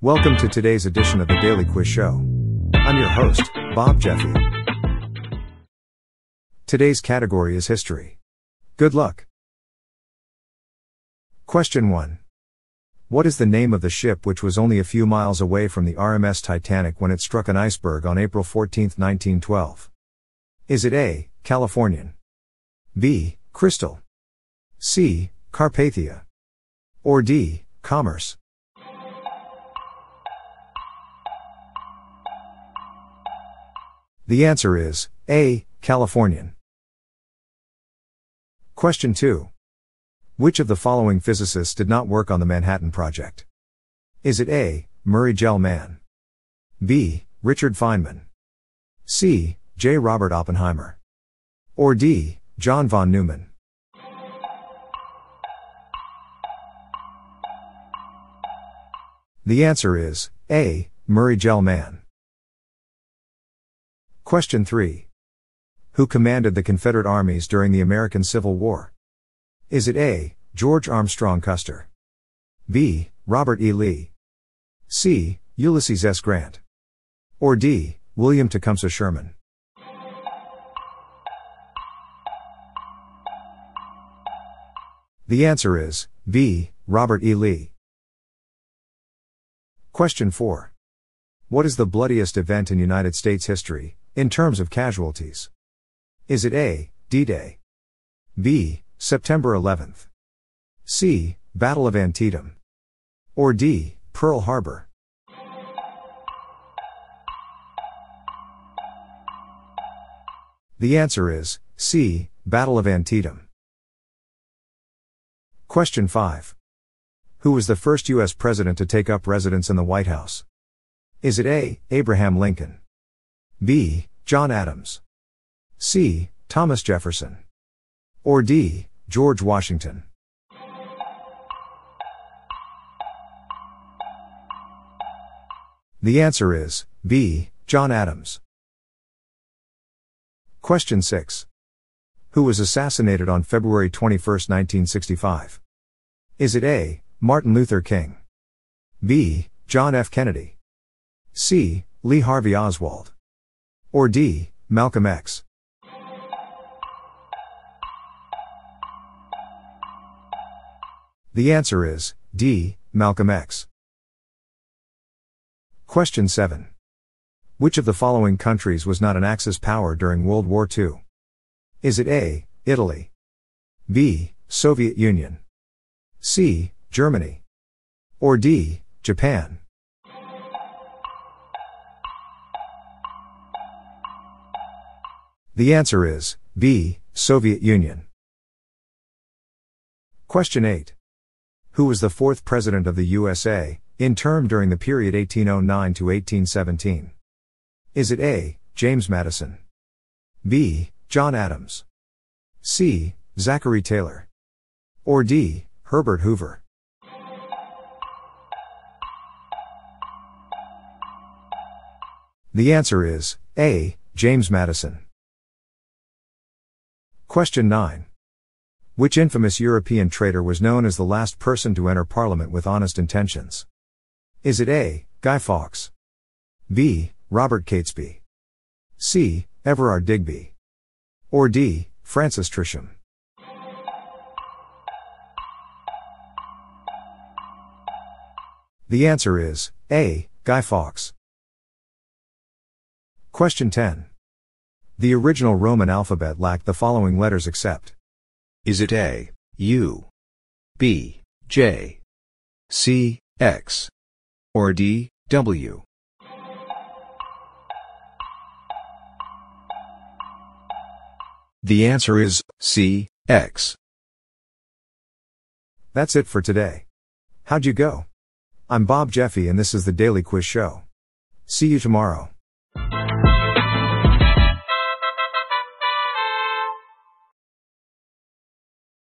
Welcome to today's edition of the Daily Quiz Show. I'm your host, Bob Jeffy. Today's category is history. Good luck. Question 1. What is the name of the ship which was only a few miles away from the RMS Titanic when it struck an iceberg on April 14, 1912? Is it A. Californian? B. Crystal? C. Carpathia? Or D. Commerce? The answer is A. Californian. Question 2. Which of the following physicists did not work on the Manhattan Project? Is it A. Murray Gell-Mann? B. Richard Feynman? C. J. Robert Oppenheimer? Or D. John von Neumann? The answer is A. Murray Gell-Mann. Question 3. Who commanded the Confederate armies during the American Civil War? Is it A. George Armstrong Custer? B. Robert E. Lee? C. Ulysses S. Grant? Or D. William Tecumseh Sherman? The answer is B. Robert E. Lee. Question 4. What is the bloodiest event in United States history, in terms of casualties? Is it A. D Day? B. September 11th. C. Battle of Antietam. Or D. Pearl Harbor. The answer is C. Battle of Antietam. Question 5. Who was the first U.S. president to take up residence in the White House? Is it A. Abraham Lincoln? B. John Adams? C. Thomas Jefferson? Or D. George Washington? The answer is B. John Adams. Question 6. Who was assassinated on February 21, 1965? Is it A. Martin Luther King? B. John F. Kennedy? C. Lee Harvey Oswald? Or D. Malcolm X? The answer is D. Malcolm X. Question 7. Which of the following countries was not an Axis power during World War II? Is it A. Italy? B. Soviet Union? C. Germany? Or D. Japan? The answer is B. Soviet Union. Question 8 who was the fourth President of the USA, in term during the period 1809 to 1817? Is it A. James Madison? B. John Adams? C. Zachary Taylor? Or D. Herbert Hoover? The answer is A. James Madison. Question 9. Which infamous European traitor was known as the last person to enter Parliament with honest intentions? Is it A. Guy Fawkes? B. Robert Catesby? C. Everard Digby? Or D. Francis Tresham? The answer is A. Guy Fawkes. Question 10. The original Roman alphabet lacked the following letters except is it A, U, B, J, C, X, or D, W? The answer is C, X. That's it for today. How'd you go? I'm Bob Jeffy and this is the Daily Quiz Show. See you tomorrow.